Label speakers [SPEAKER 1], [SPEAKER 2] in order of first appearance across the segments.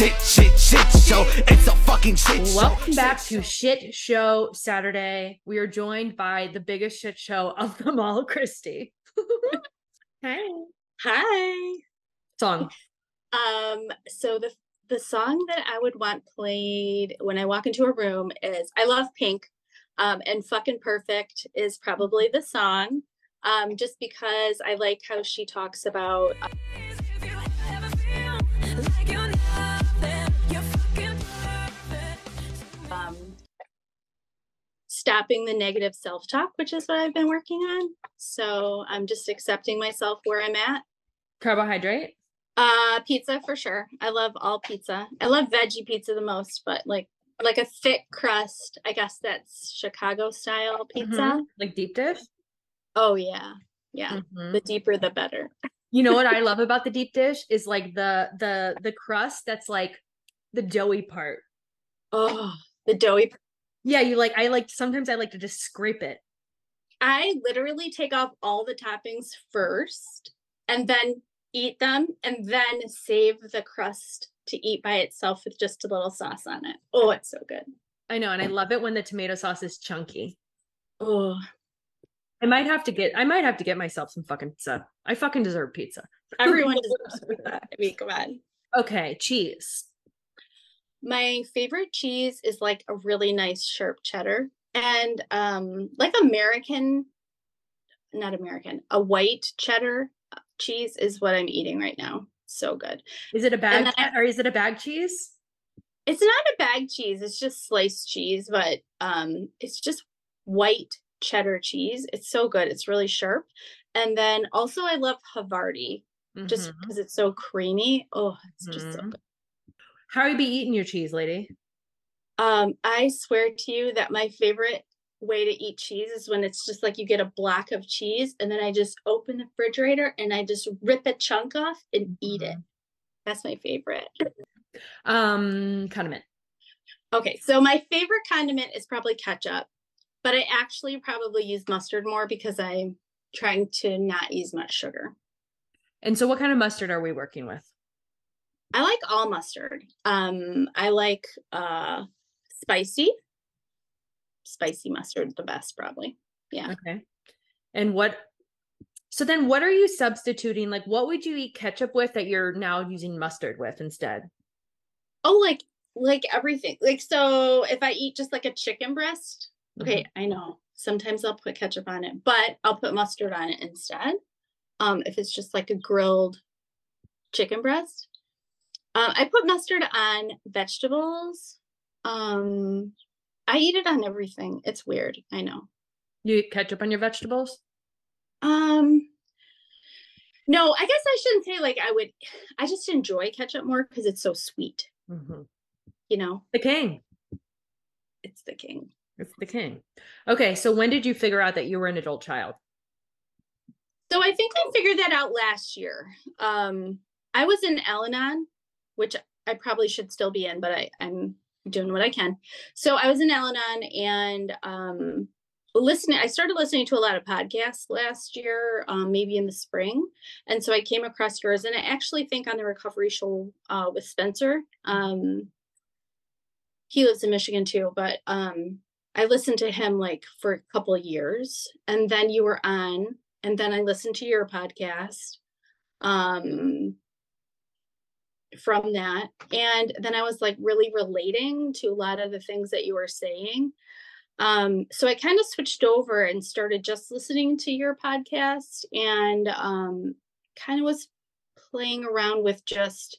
[SPEAKER 1] shit, shit, shit show. It's a fucking shit show.
[SPEAKER 2] Welcome back to Shit Show Saturday. We are joined by the biggest shit show of them all, Kristy.
[SPEAKER 3] Hi. Hi.
[SPEAKER 2] Song.
[SPEAKER 3] Um, so the the song that I would want played when I walk into a room is I love Pink. Um, and fucking perfect is probably the song. Um, just because I like how she talks about uh, stopping the negative self talk, which is what I've been working on. So I'm just accepting myself where I'm at.
[SPEAKER 2] Carbohydrate.
[SPEAKER 3] Uh, pizza for sure. I love all pizza. I love veggie pizza the most, but like like a thick crust. I guess that's Chicago style pizza.
[SPEAKER 2] Mhm. Like deep dish.
[SPEAKER 3] Oh yeah, yeah.
[SPEAKER 2] Mhm.
[SPEAKER 3] The deeper, the better.
[SPEAKER 2] You know what I love about the deep dish is like the the the crust that's like the doughy part.
[SPEAKER 3] Oh, the doughy.
[SPEAKER 2] Yeah, you like I like sometimes I like to just scrape it.
[SPEAKER 3] I literally take off all the toppings first, and then eat them, and then save the crust to eat by itself with just a little sauce on it. Oh, it's so good.
[SPEAKER 2] I know, and I love it when the tomato sauce is chunky.
[SPEAKER 3] Oh,
[SPEAKER 2] I might have to get I might have to get myself some fucking pizza. I fucking deserve pizza.
[SPEAKER 3] everyone deserves pizza. I mean, come on.
[SPEAKER 2] Okay, cheese.
[SPEAKER 3] My favorite cheese is like a really nice sharp cheddar and um like American not American, a white cheddar uh, cheese is what I'm eating right now. So good.
[SPEAKER 2] Is it a bag
[SPEAKER 3] I-
[SPEAKER 2] or is it a bag cheese?
[SPEAKER 3] It's not a bag cheese, it's just sliced cheese, but um it's just white cheddar cheese. It's so good. It's really sharp. And then also I love Havarti just
[SPEAKER 2] Mhm.
[SPEAKER 3] because it's so creamy. Oh, it's just so
[SPEAKER 2] Mhm.
[SPEAKER 3] good.
[SPEAKER 2] How are you be eating your cheese, lady?
[SPEAKER 3] Um, I swear to you that my favorite way to eat cheese is when it's just like you get a block of cheese and then I just open the refrigerator and I just rip a chunk off and eat it. That's my favorite.
[SPEAKER 2] Um, condiment.
[SPEAKER 3] Okay, so my favorite condiment is probably ketchup, but I actually probably use mustard more because I'm trying to not use much sugar.
[SPEAKER 2] And so, what kind of mustard are we working with?
[SPEAKER 3] I like all mustard. Um, I like uh spicy. Spicy mustard the best probably. Yeah.
[SPEAKER 2] Okay. And what? So then, what are you substituting? Like, what would you eat ketchup with that you're now using mustard with instead?
[SPEAKER 3] Oh, like like everything. Like so if I eat just like a chicken breast, okay, I know. Sometimes I'll put ketchup on it, but I'll put mustard on it instead. Um if it's just like a grilled chicken breast. Um I put mustard on vegetables. Um I eat it on everything. It's weird. I know.
[SPEAKER 2] You eat ketchup on your vegetables?
[SPEAKER 3] Um no, I guess I shouldn't say like I would I just enjoy ketchup more because it's so sweet,
[SPEAKER 2] Mhm.
[SPEAKER 3] you know.
[SPEAKER 2] The king.
[SPEAKER 3] It's the king.
[SPEAKER 2] It's the king. Okay. So, when did you figure out that you were an adult child?
[SPEAKER 3] So I think I figured that out last year. Um, I was in Al-Anon, which I probably should still be in, but I, I'm doing what I can. So I was in Al-Anon and um, listening. I started listening to a lot of podcasts last year, um, maybe in the spring, and so I came across yours. And I actually think on the Recovery Show uh, with Spencer, um, he lives in Michigan too, but um, I listened to him like for a couple years, and then you were on and then I listened to your podcast um from that. And then I was like really relating to a lot of the things that you were saying. Um so I kind of switched over and started just listening to your podcast and um kind of was playing around with just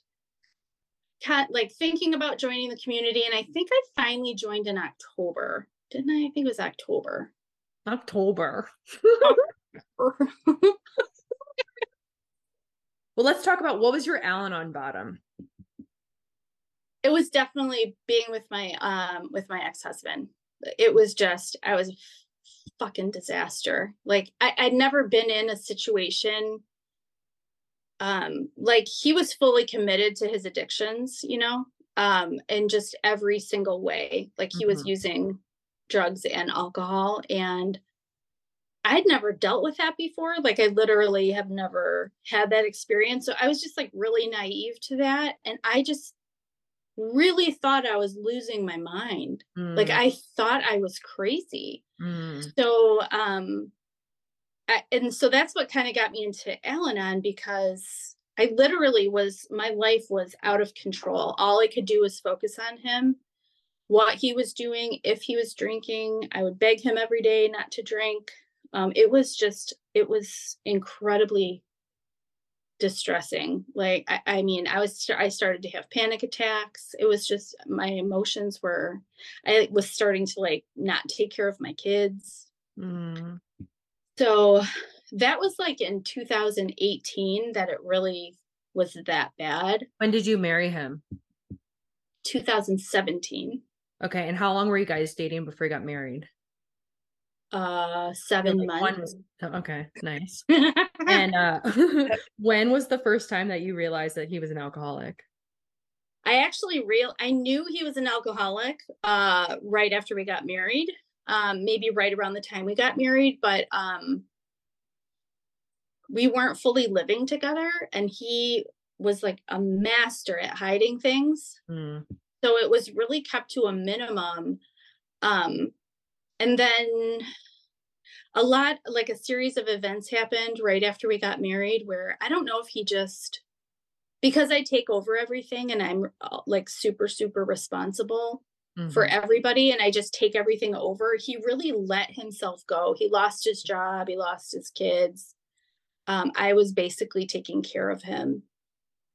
[SPEAKER 3] kind like thinking about joining the community. And I think I finally joined in October didn't I? I think it was October.
[SPEAKER 2] October. Well, let's talk about what was your Al-Anon bottom?
[SPEAKER 3] It was definitely being with my um with my ex-husband it was just i was a fucking disaster like I, i'd never been in a situation um like he was fully committed to his addictions you know um in just every single way like he was
[SPEAKER 2] Mhm.
[SPEAKER 3] using drugs and alcohol and I'd never dealt with that before. Like I literally have never had that experience. So I was just like really naive to that. And I just really thought I was losing my mind. Like
[SPEAKER 2] Mm,
[SPEAKER 3] I thought I was crazy.
[SPEAKER 2] mm,
[SPEAKER 3] So um I, and so that's what kind of got me into Al-Anon because I literally was my life was out of control. All I could do was focus on him, what he was doing, if he was drinking. I would beg him every day not to drink. Um, it was just it was incredibly distressing. Like I, I mean, I was I started to have panic attacks. It was just my emotions were I was starting to like not take care of my kids.
[SPEAKER 2] mm.
[SPEAKER 3] So that was like in 2018 that it really was that bad.
[SPEAKER 2] When did you marry him?
[SPEAKER 3] 2017,
[SPEAKER 2] Okay, and how long were you guys dating before you got married?
[SPEAKER 3] Uh, seven
[SPEAKER 2] Like,
[SPEAKER 3] months.
[SPEAKER 2] was- oh, okay, nice. And uh when was the first time that you realized that he was an alcoholic?
[SPEAKER 3] I actually real I knew he was an alcoholic uh right after we got married. Um maybe right around the time we got married, but um we weren't fully living together and he was like a master at hiding things.
[SPEAKER 2] Mm,
[SPEAKER 3] so it was really kept to a minimum um and then a lot like a series of events happened right after we got married where i don't know if he just because i take over everything and i'm uh, like super super responsible for
[SPEAKER 2] mhm.
[SPEAKER 3] everybody and i just take everything over he really let himself go. He lost his job he lost his kids. Um, i was basically taking care of him.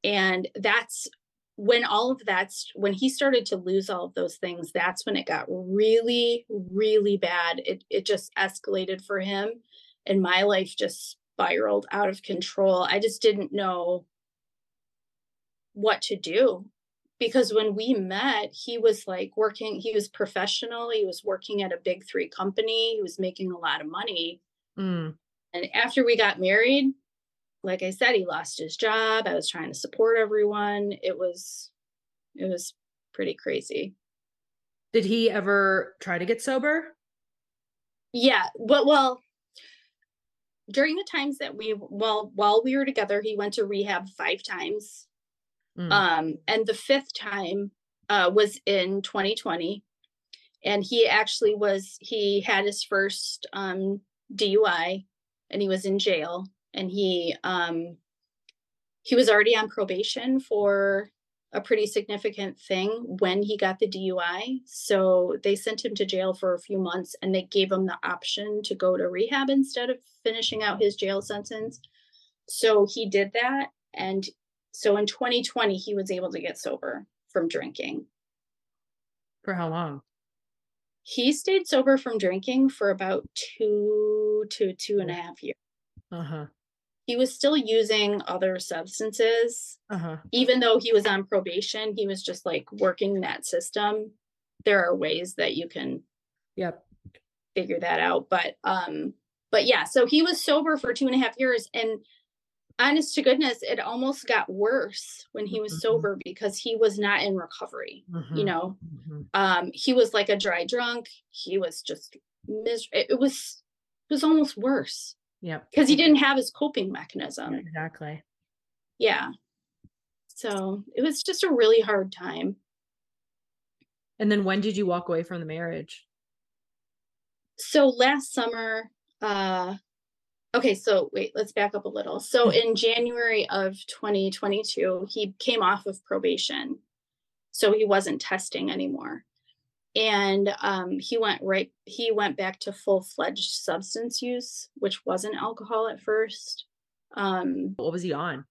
[SPEAKER 3] And that's when all of that's when he started to lose all of those things that's when it got really really bad. It it just escalated for him and my life just spiraled out of control. I just didn't know what to do because when we met he was like working he was professional he was working at a big 3 company he was making a lot of money.
[SPEAKER 2] Mm,
[SPEAKER 3] and after we got married, like I said, he lost his job. I was trying to support everyone. It was it was pretty crazy.
[SPEAKER 2] Did he ever try to get sober?
[SPEAKER 3] Yeah, but well, during the times that we well while we were together, he went to rehab five times.
[SPEAKER 2] Mm,
[SPEAKER 3] Um, and the fifth time uh was in 2020. And he actually was he had his first um DUI and he was in jail and he um he was already on probation for a pretty significant thing when he got the DUI. So they sent him to jail for a few months and they gave him the option to go to rehab instead of finishing out his jail sentence. So he did that. And so in 2020, he was able to get sober from drinking.
[SPEAKER 2] for how long?
[SPEAKER 3] He stayed sober from drinking for about two to two and a half years.
[SPEAKER 2] Uh-huh.
[SPEAKER 3] He was still using other substances
[SPEAKER 2] Uh-huh.
[SPEAKER 3] even though he was on probation, he was just like working that system. There are ways that you can
[SPEAKER 2] Yep.
[SPEAKER 3] figure that out. But um, but yeah, so he was sober for two and a half years. And honest to goodness, it almost got worse when he was
[SPEAKER 2] Mhm.
[SPEAKER 3] sober because he was not in recovery. You
[SPEAKER 2] mhm,
[SPEAKER 3] know,
[SPEAKER 2] mhm.
[SPEAKER 3] um, he was like a dry drunk. He was just mis- it, it was it was almost worse
[SPEAKER 2] Yep.
[SPEAKER 3] because he didn't have his coping mechanism.
[SPEAKER 2] Exactly.
[SPEAKER 3] Yeah. So it was just a really hard time.
[SPEAKER 2] And then when did you walk away from the marriage?
[SPEAKER 3] so last summer uh okay so wait let's back up a little so in january of 2022 he came off of probation so he wasn't testing anymore and um he went right he went back to full-fledged substance use which wasn't alcohol at first um
[SPEAKER 2] What was he on?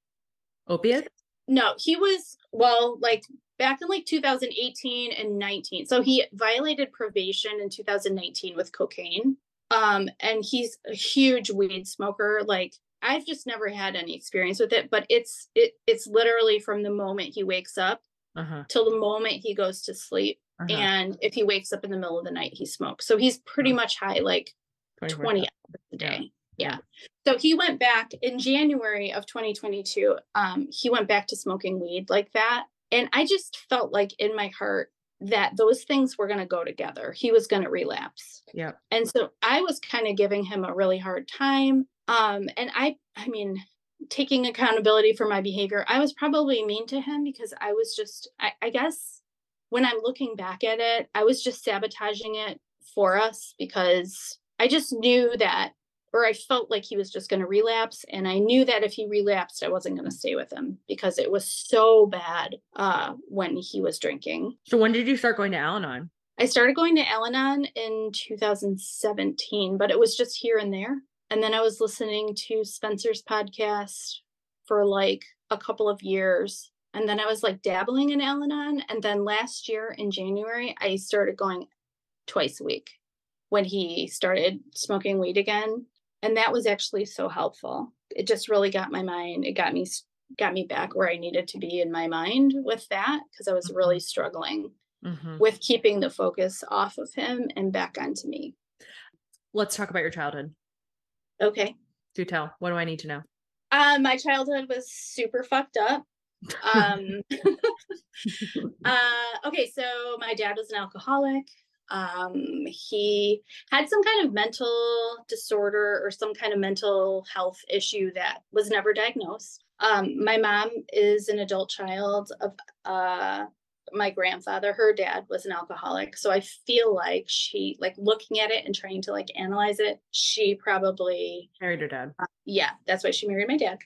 [SPEAKER 2] Opiates?
[SPEAKER 3] no he was well like back in like 2018 and 19 so he violated probation in 2019 with cocaine um and he's a huge weed smoker like i've just never had any experience with it but it's it it's literally from the moment he wakes up
[SPEAKER 2] Uh-huh.
[SPEAKER 3] till the moment he goes to sleep
[SPEAKER 2] uh-huh.
[SPEAKER 3] and if he wakes up in the middle of the night he smokes so he's pretty
[SPEAKER 2] Oh.
[SPEAKER 3] much high like
[SPEAKER 2] 24
[SPEAKER 3] 20
[SPEAKER 2] hours.
[SPEAKER 3] a day. Yeah. So he went back in January of 2022. Um, he went back to smoking weed like that. And I just felt like in my heart that those things were going to go together. He was going to relapse.
[SPEAKER 2] yeah
[SPEAKER 3] And so I was kind of giving him a really hard time. Um, and I, I mean, taking accountability for my behavior, I was probably mean to him because I was just, I, I guess when I'm looking back at it, I was just sabotaging it for us because I just knew that, or I felt like he was just going to relapse. And I knew that if he relapsed, I wasn't going to stay with him because it was so bad uh, when he was drinking.
[SPEAKER 2] So when did you start going to Al Anon?
[SPEAKER 3] I started going to Al Anon in 2017, but it was just here and there. And then I was listening to Spencer's podcast for like a couple of years. And then I was like dabbling in Al Anon. And then last year in January, I started going twice a week when he started smoking weed again. And that was actually so helpful. It just really got my mind, it got me got me back where I needed to be in my mind with that because I was really
[SPEAKER 2] Mm-hmm.
[SPEAKER 3] struggling
[SPEAKER 2] Mhm.
[SPEAKER 3] with keeping the focus off of him and back onto me.
[SPEAKER 2] Let's talk about your childhood.
[SPEAKER 3] Okay.
[SPEAKER 2] Do tell. What do I need to know?
[SPEAKER 3] Um, my childhood was super fucked up. Um, uh, okay, so my dad was an alcoholic. Um, he had some kind of mental disorder or some kind of mental health issue that was never diagnosed. Um, my mom is an adult child of uh, my grandfather. Her dad was an alcoholic, so I feel like she, like looking at it and trying to like analyze it, she probably
[SPEAKER 2] Married her dad.
[SPEAKER 3] yeah, that's why she married my dad.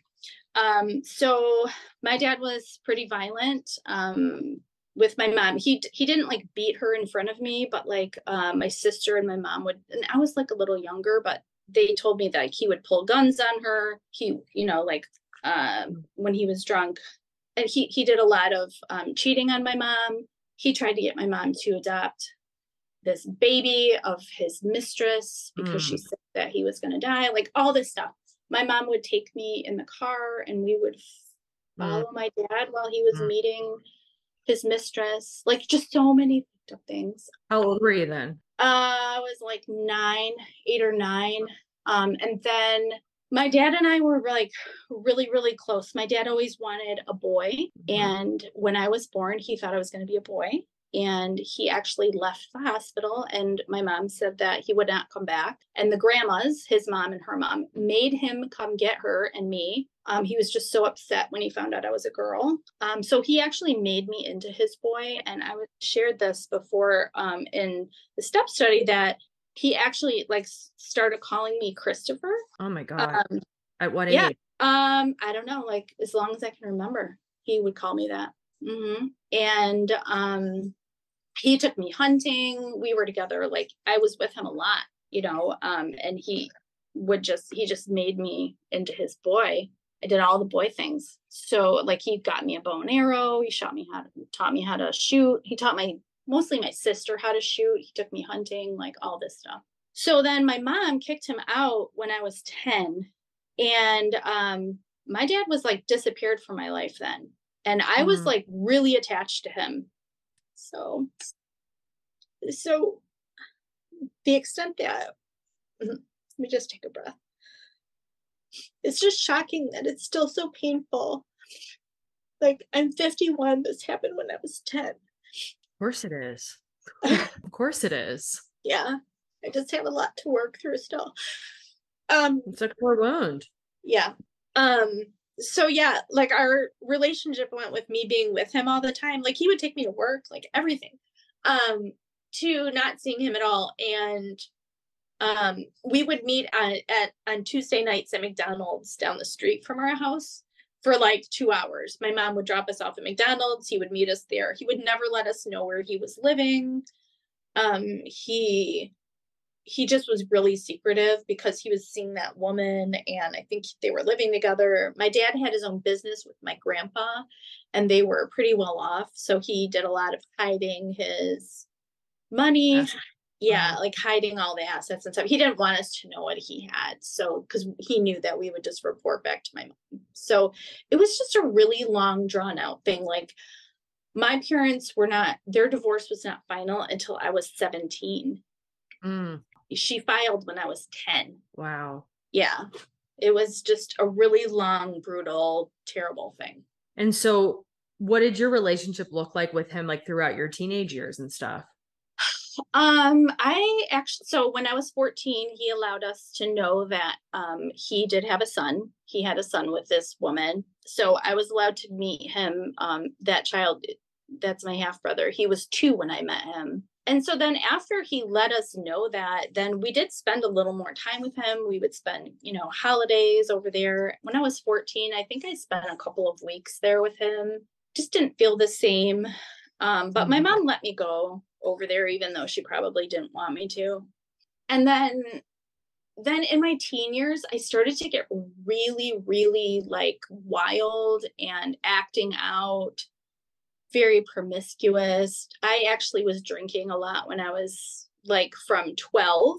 [SPEAKER 3] Um, so my dad was pretty violent um, with my mom. He he didn't like beat her in front of me, but like uh, my sister and my mom would. And I was like a little younger, but they told me that like, he would pull guns on her. He, you know, like um, when he was drunk, and he he did a lot of um, cheating on my mom. He tried to get my mom to adopt this baby of his mistress because she
[SPEAKER 2] Mm.
[SPEAKER 3] said that he was going to die. Like all this stuff my mom would take me in the car and we would
[SPEAKER 2] Mm.
[SPEAKER 3] follow my dad while he was
[SPEAKER 2] Mm.
[SPEAKER 3] meeting his mistress like just so many things
[SPEAKER 2] How old were you then?
[SPEAKER 3] uh, i was like nine eight or nine um, and then my dad and i were like really really close my dad always wanted a boy
[SPEAKER 2] Mhm.
[SPEAKER 3] and when i was born he thought i was going to be a boy and he actually left the hospital and my mom said that he would not come back and the grandmas his mom and her mom made him come get her and me um, he was just so upset when he found out i was a girl um, so he actually made me into his boy and i was shared this before um, in the step study that he actually like started calling me christopher
[SPEAKER 2] Oh my god.
[SPEAKER 3] um,
[SPEAKER 2] At what
[SPEAKER 3] yeah.
[SPEAKER 2] age?
[SPEAKER 3] um, I don't know, like as long as I can remember, he would call me that. Mm-hmm. And um, he took me hunting. We were together, like I was with him a lot, you know. Um, and he would just he just made me into his boy. I did all the boy things. So like he got me a bow and arrow. He shot me how to taught me how to shoot. He taught my mostly my sister how to shoot. He took me hunting, like all this stuff. So then my mom kicked him out when I was 10 and um my dad was like disappeared from my life then and i was
[SPEAKER 2] Mhm.
[SPEAKER 3] like really attached to him so so the extent that let me just take a breath it's just shocking that it's still so painful like i'm 51 this happened when i was 10
[SPEAKER 2] Of course it is. of course it is.
[SPEAKER 3] yeah i just have a lot to work through still um
[SPEAKER 2] It's a core wound.
[SPEAKER 3] yeah um so yeah like our relationship went with me being with him all the time. Like he would take me to work like everything um to not seeing him at all. And um we would meet on at on tuesday nights at mcdonald's down the street from our house for like two hours. My mom would drop us off at mcdonald's. He would meet us there. He would never let us know where he was living. Um he he just was really secretive because he was seeing that woman and I think they were living together. My dad had his own business with my grandpa and they were pretty well off. So he did a lot of hiding his money. Yeah, like hiding all the assets and stuff. He didn't want us to know what he had. So, because he knew that we would just report back to my mom. So it was just a really long, drawn out thing. Like, my parents were not, their divorce was not final until I was 17
[SPEAKER 2] Mm,
[SPEAKER 3] she filed when I was 10.
[SPEAKER 2] wow.
[SPEAKER 3] Yeah. It was just a really long, brutal, terrible thing.
[SPEAKER 2] And so what did your relationship look like with him like throughout your teenage years and stuff?
[SPEAKER 3] Um, I actually so when I was 14, he allowed us to know that um he did have a son. He had a son with this woman. So I was allowed to meet him, um, that child that's my half brother. He was two when I met him. And so then after he let us know that, then we did spend a little more time with him. We would spend, you know, holidays over there. When I was 14, I think I spent a couple of weeks there with him. Just didn't feel the same. Um, but my
[SPEAKER 2] Mhm.
[SPEAKER 3] mom let me go over there, even though she probably didn't want me to. And then then in my teen years, I started to get really, really like wild and acting out, very promiscuous. I actually was drinking a lot when I was like from 12.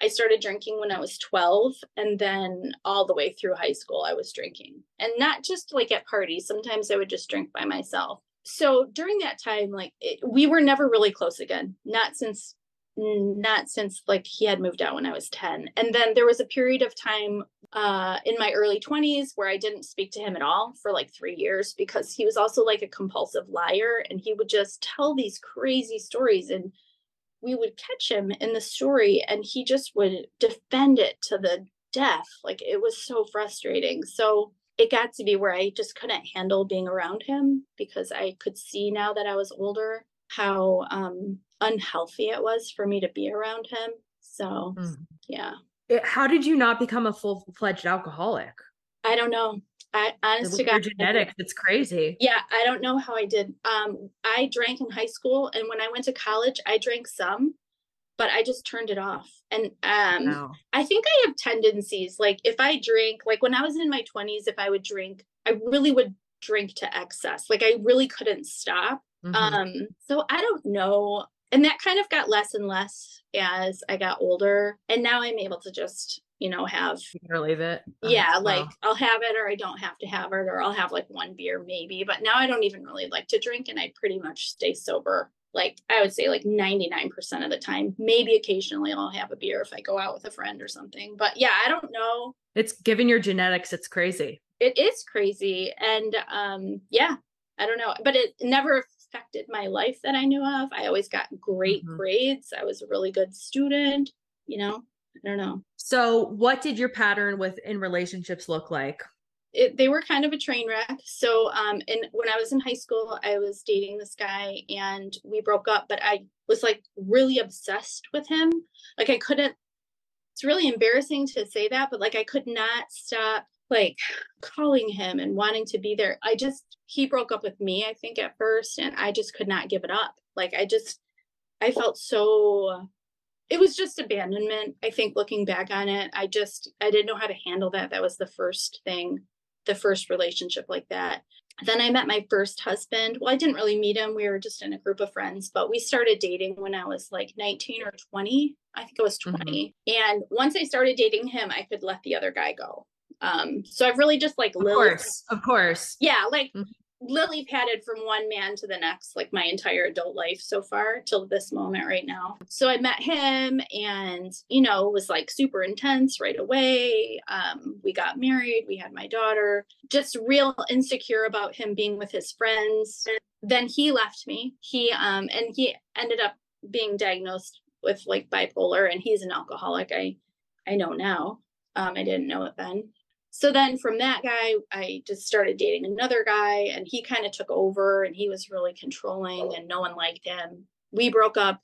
[SPEAKER 3] I started drinking when I was 12, and then all the way through high school, I was drinking. And not just like at parties, sometimes I would just drink by myself. So during that time, like it, we were never really close again, not since not since like he had moved out when I was 10. And then there was a period of time uh in my early 20s where I didn't speak to him at all for like 3 years because he was also like a compulsive liar and he would just tell these crazy stories and we would catch him in the story and he just would defend it to the death. Like it was so frustrating. So it got to be where I just couldn't handle being around him because I could see now that I was older how um unhealthy it was for me to be around him. So,
[SPEAKER 2] Mm.
[SPEAKER 3] yeah,
[SPEAKER 2] how did you not become a full-fledged alcoholic?
[SPEAKER 3] I don't know. I honest
[SPEAKER 2] With
[SPEAKER 3] to
[SPEAKER 2] your
[SPEAKER 3] God,
[SPEAKER 2] genetics, it's crazy.
[SPEAKER 3] Yeah, I don't know how I did. Um, I drank in high school, and when I went to college, I drank some, but I just turned it off. And um,
[SPEAKER 2] Wow.
[SPEAKER 3] I think I have tendencies. Like if I drink, like when I was in my twenties, if I would drink, I really would drink to excess. Like I really couldn't stop.
[SPEAKER 2] Mhm.
[SPEAKER 3] Um, so I don't know. And that kind of got less and less as I got older. And now I'm able to just, you know, have
[SPEAKER 2] You can relieve it. Oh,
[SPEAKER 3] yeah,
[SPEAKER 2] wow.
[SPEAKER 3] like I'll have it or I don't have to have it, or I'll have like one beer maybe. But now I don't even really like to drink and I pretty much stay sober. Like I would say like 99% of the time. Maybe occasionally I'll have a beer if I go out with a friend or something. But yeah, I don't know.
[SPEAKER 2] it's given your genetics, it's crazy.
[SPEAKER 3] It is crazy. And um yeah, I don't know. But it never affected my life that I knew of. I always got great
[SPEAKER 2] Mhm.
[SPEAKER 3] grades. I was a really good student, you know. I don't know.
[SPEAKER 2] So, what did your pattern with in relationships look like?
[SPEAKER 3] it, they were kind of a train wreck. So, um, and when I was in high school, I was dating this guy and we broke up, but I was like really obsessed with him. Like I couldn't, it's really embarrassing to say that, but like I could not stop like calling him and wanting to be there. I just, he broke up with me, I think at first, and I just could not give it up. Like I just, I felt so it was just abandonment i think looking back on it. I just i didn't know how to handle that. That was the first thing the first relationship like that. Then i met my first husband. Well i didn't really meet him. We were just in a group of friends but we started dating when i was like 19 or 20 i think it was
[SPEAKER 2] Mhm.
[SPEAKER 3] 20 and once i started dating him i could let the other guy go um so i've really just like
[SPEAKER 2] Of
[SPEAKER 3] lily
[SPEAKER 2] course, of course.
[SPEAKER 3] yeah like
[SPEAKER 2] Mhm.
[SPEAKER 3] lily padded from one man to the next like my entire adult life so far till this moment right now. So i met him and you know was like super intense right away. Um we got married we had my daughter. Just real insecure about him being with his friends. Then he left me. He um and he ended up being diagnosed with like bipolar and he's an alcoholic. I i know now. Um i didn't know it then so then from that guy i just started dating another guy and he kind of took over and he was really controlling and no one liked him. We broke up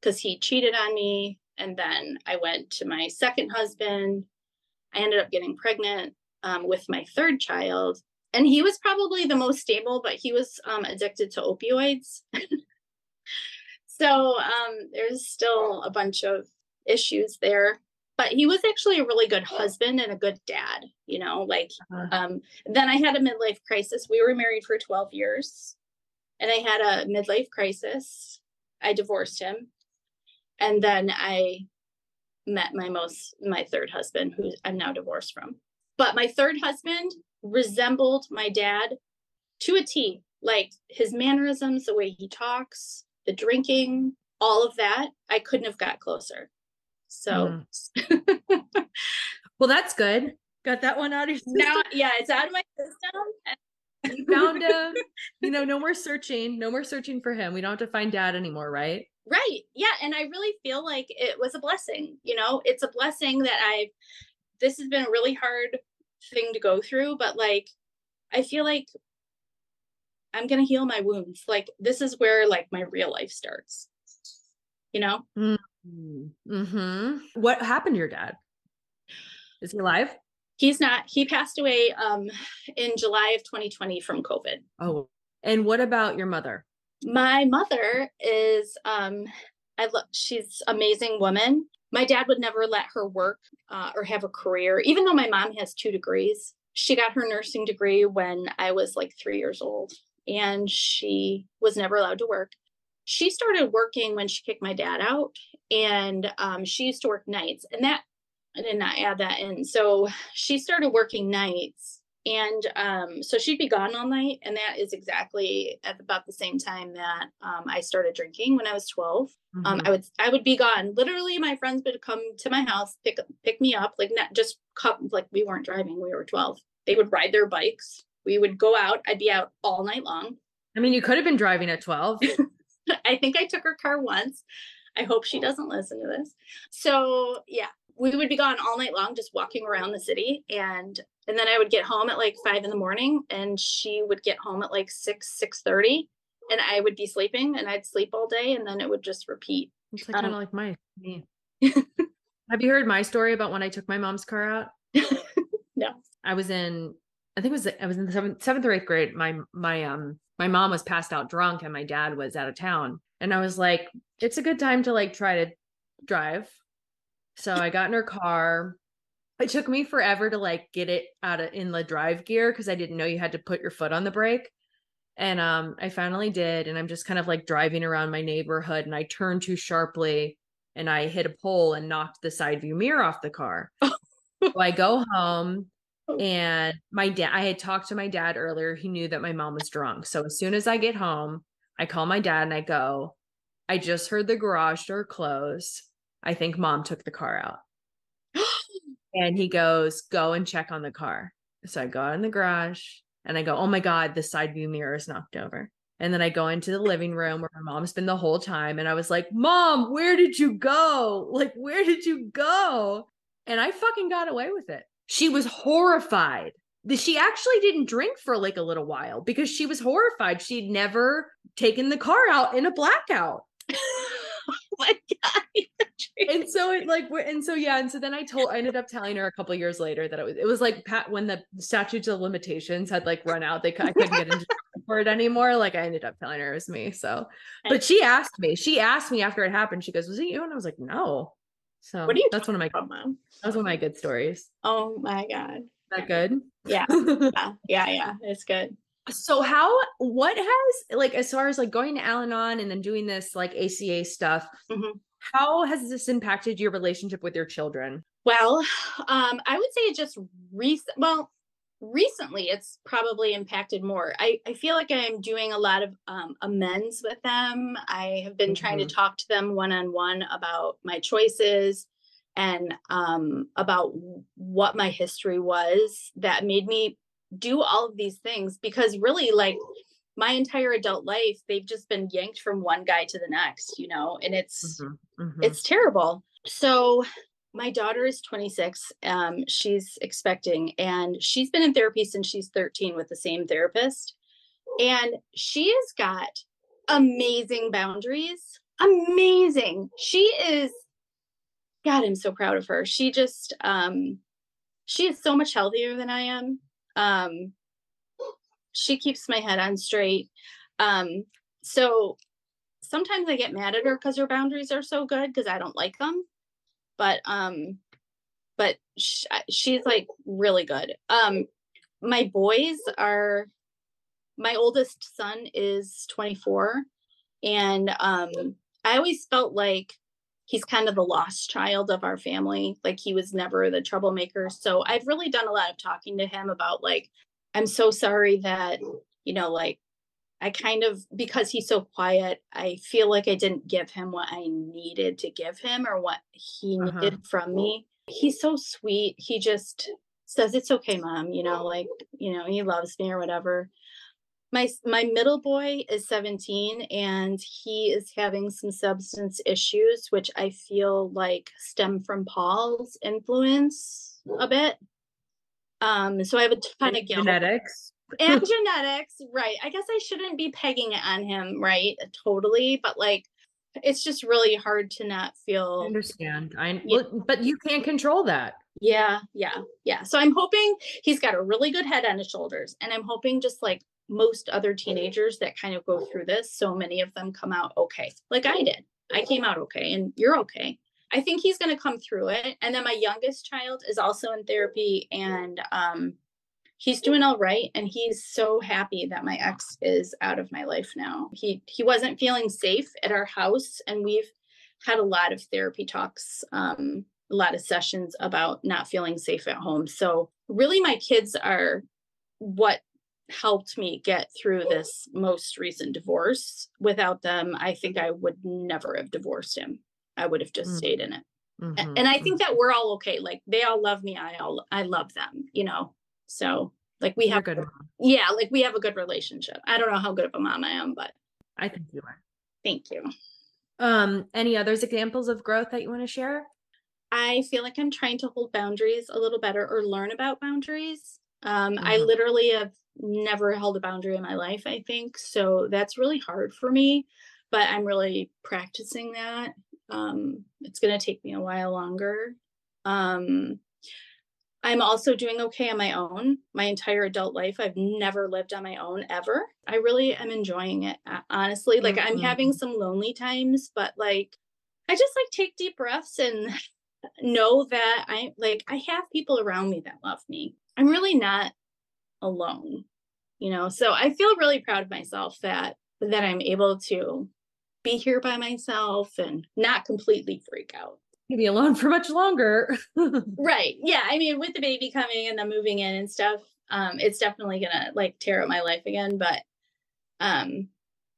[SPEAKER 3] because he cheated on me and then i went to my second husband. I ended up getting pregnant um, with my third child and he was probably the most stable but he was um, addicted to opioids. So um, there's still a bunch of issues there but he was actually a really good husband and a good dad you know like
[SPEAKER 2] Uh,
[SPEAKER 3] um, then i had a midlife crisis. We were married for 12 years and i had a midlife crisis. I divorced him and then i met my most my third husband who i'm now divorced from. But my third husband resembled my dad to a t like his mannerisms the way he talks the drinking all of that i couldn't have got closer so mm.
[SPEAKER 2] well, that's good. Got that one out of your system.
[SPEAKER 3] now yeah it's out of my system
[SPEAKER 2] you found him. You know, no more searching. No more searching for him. We don't have to find dad anymore, right?
[SPEAKER 3] right yeah and i really feel like it was a blessing you know it's a blessing that i've this has been a really hard thing to go through but like i feel like I'm gonna heal my wounds. Like this is where like my real life starts. You know? Mm.
[SPEAKER 2] Mm-hmm. What happened to your dad? Is he alive?
[SPEAKER 3] He's not. He passed away um in July of 2020 from COVID.
[SPEAKER 2] Oh, and what about your mother?
[SPEAKER 3] My mother is um I love she's amazing woman. My dad would never let her work uh, or have a career, even though my mom has two degrees. She got her nursing degree when I was like three years old, and she was never allowed to work. She started working when she kicked my dad out, and um, she used to work nights, and that I did not add that in. So she started working nights and um, so she'd be gone all night and that is exactly at about the same time that um, i started drinking when i was 12 um, mm-hmm. um, i would i would be gone. Literally my friends would come to my house pick pick me up like not just come like we weren't driving we were 12 they would ride their bikes. We would go out. I'd be out all night long.
[SPEAKER 2] I mean you could have been driving at 12
[SPEAKER 3] i think i took her car once. I hope she doesn't listen to this. So yeah we would be gone all night long just walking around the city and and then i would get home at like five in the morning and she would get home at like six six thirty and i would be sleeping and i'd sleep all day and then it would just repeat.
[SPEAKER 2] It's like um, kind of like my me. Have you heard my story about when i took my mom's car out?
[SPEAKER 3] No.
[SPEAKER 2] I was in i think it was i was in the seventh, seventh or eighth grade my my um my mom was passed out drunk and my dad was out of town and i was like it's a good time to like try to drive so I got in her car. It took me forever to like get it out of in the drive gear because I didn't know you had to put your foot on the brake. And um I finally did and I'm just kind of like driving around my neighborhood and I turned too sharply and I hit a pole and knocked the side view mirror off the car. so I go home. Oh. and my dad I had talked to my dad earlier. He knew that my mom was drunk. So as soon as I get home, I call my dad and I go, I just heard the garage door close. I think mom took the car out. and he goes, Go and check on the car. So I go out in the garage and I go, Oh my God, the side view mirror is knocked over. And then I go into the living room where my mom's been the whole time. And I was like, Mom, where did you go? Like, where did you go? And I fucking got away with it. She was horrified. That she actually didn't drink for like a little while because she was horrified. She'd never taken the car out in a blackout.
[SPEAKER 3] oh my God
[SPEAKER 2] and so it like and so yeah and so then i told i ended up telling her a couple years later that it was it was like pat when the statutes of limitations had like run out they i couldn't get into for it anymore like i ended up telling her it was me so but she asked me she asked me after it happened she goes was it you and i was like no so what are you that's one of my about, mom? that's one of my good stories
[SPEAKER 3] oh my god
[SPEAKER 2] Is that good
[SPEAKER 3] yeah yeah yeah yeah it's good
[SPEAKER 2] so how what has like as far as like going to al-anon and then doing this like aca stuff mm-hmm. How has this impacted your relationship with your children?
[SPEAKER 3] Well, um, I would say just recent. Well, recently it's probably impacted more. I, I feel like I'm doing a lot of um, amends with them. I have been mm-hmm. trying to mm-hmm. talk to them one on one about my choices and um, about what my history was that made me do all of these things because really like my entire adult life they've just been yanked from one guy to the next you know and it's mm-hmm, mm-hmm. it's terrible so my daughter is 26 um, she's expecting and she's been in therapy since she's 13 with the same therapist. And she has got amazing boundaries. Amazing. She is god i'm so proud of her. She just um she is so much healthier than i am. Um she keeps my head on straight. Um, so sometimes I get mad at her because her boundaries are so good because I don't like them. But um, but sh- she's like really good. Um, my boys are. My oldest son is 24, and um, I always felt like he's kind of the lost child of our family. Like he was never the troublemaker. So I've really done a lot of talking to him about like I'm so sorry that, you know, like I kind of, because he's so quiet, I feel like I didn't give him what I needed to give him or what he uh-huh. needed from me. He's so sweet. He just says, It's okay, mom, you know, like, you know, he loves me or whatever. My my middle boy is 17 and he is having some substance issues, which I feel like stem from Paul's influence a bit. Um, so I have a ton of
[SPEAKER 2] guilt. Genetics.
[SPEAKER 3] And genetics, right. I guess I shouldn't be pegging it on him, right? Totally. But like, it's just really hard to not
[SPEAKER 2] I
[SPEAKER 3] feel.
[SPEAKER 2] understand. I
[SPEAKER 3] Yeah.
[SPEAKER 2] well, but you can't control that.
[SPEAKER 3] Yeah, yeah, yeah. So I'm hoping he's got a really good head on his shoulders. And I'm hoping just like most other teenagers that kind of go through this, so many of them come out okay, like I did. I came out okay, and you're okay. I think he's going to come through it. And then my youngest child is also in therapy and um he's doing all right and he's so happy that my ex is out of my life now. He he wasn't feeling safe at our house and we've had a lot of therapy talks um a lot of sessions about not feeling safe at home. So really my kids are what helped me get through this most recent divorce. Without them, I think I would never have divorced him. I would have just
[SPEAKER 2] Mm.
[SPEAKER 3] stayed in it.
[SPEAKER 2] Mhm,
[SPEAKER 3] And I think that we're all okay. Like they all love me. I all I love them, you know. So like we
[SPEAKER 2] You're
[SPEAKER 3] have
[SPEAKER 2] good. mom.
[SPEAKER 3] yeah, like we have a good relationship. I don't know how good of a mom I am, but
[SPEAKER 2] I think you are.
[SPEAKER 3] thank you.
[SPEAKER 2] Um, any others examples of growth that you want to share?
[SPEAKER 3] I feel like I'm trying to hold boundaries a little better or learn about boundaries. Um, I
[SPEAKER 2] Mhm.
[SPEAKER 3] literally have never held a boundary in my life, I think. So that's really hard for me, but I'm really practicing that. Um, it's going to take me a while longer. Um, I'm also doing okay on my own. My entire adult life, I've never lived on my own ever. I really am enjoying it, honestly. Like, I'm mm-hmm. having some lonely times, but like, I just like take deep breaths and know that I like I have people around me that love me. I'm really not alone, you know. So I feel really proud of myself that that I'm able to be here by myself and not completely freak out.
[SPEAKER 2] You'll be alone for much longer.
[SPEAKER 3] Right. Yeah. I mean, with the baby coming and then moving in and stuff, um, it's definitely gonna like tear up my life again. But um,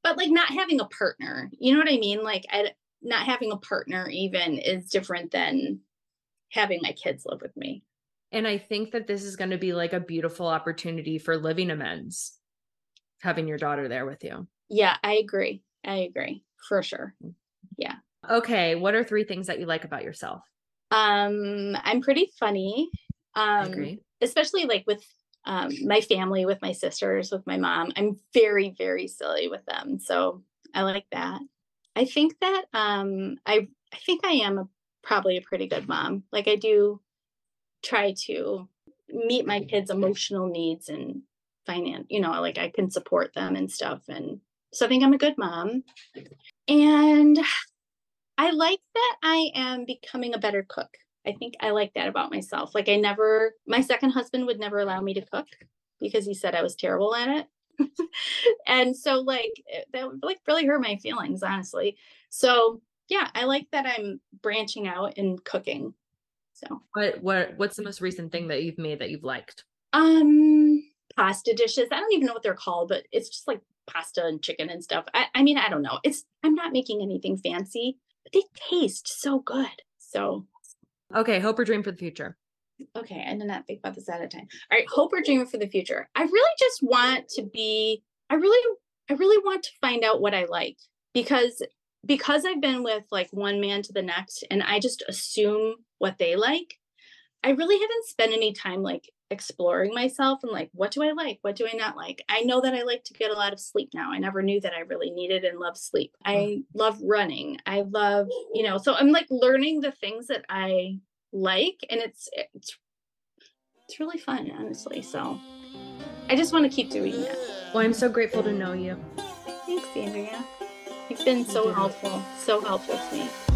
[SPEAKER 3] but like not having a partner, you know what I mean? Like I not having a partner even is different than having my kids live with me.
[SPEAKER 2] and I think that this is going to be like a beautiful opportunity for living amends, having your daughter there with you.
[SPEAKER 3] Yeah, I agree. I agree for sure.
[SPEAKER 2] Okay, what are three things that you like about yourself?
[SPEAKER 3] Um, I'm pretty funny. Um, especially like with um my family, with my sisters, with my mom. I'm very, very silly with them. So I like that. I think that um I I think I am a, probably a pretty good mom. Like I do try to meet my kids' emotional needs and finance, you know, like I can support them and stuff. And so I think I'm a good mom. And I like that I am becoming a better cook. I think I like that about myself. Like I never my second husband would never allow me to cook because he said I was terrible at it. and so like that would like really hurt my feelings honestly. So yeah, I like that I'm branching out and cooking. So
[SPEAKER 2] What what what's the most recent thing that you've made that you've liked?
[SPEAKER 3] um pasta dishes. I don't even know what they're called, but it's just like pasta and chicken and stuff. I, I mean, I don't know. It's I'm not making anything fancy, but they taste so good. So
[SPEAKER 2] Okay, hope or dream for the future.
[SPEAKER 3] okay, I did not think about this at a time. All right, hope or dream for the future. I really just want to be, I really, I really want to find out what I like because because I've been with like one man to the next and I just assume what they like. I really haven't spent any time like exploring myself and like what do I like? What do I not like? I know that I like to get a lot of sleep now. I never knew that I really needed and loved sleep. Mm. I love running. I love, you know, so I'm like learning the things that I like and it's eh, it's it's really fun, honestly. So I just want to keep doing that.
[SPEAKER 2] Well, I'm so grateful to know you.
[SPEAKER 3] Thanks, Andrea. You've been so helpful, so helpful to me.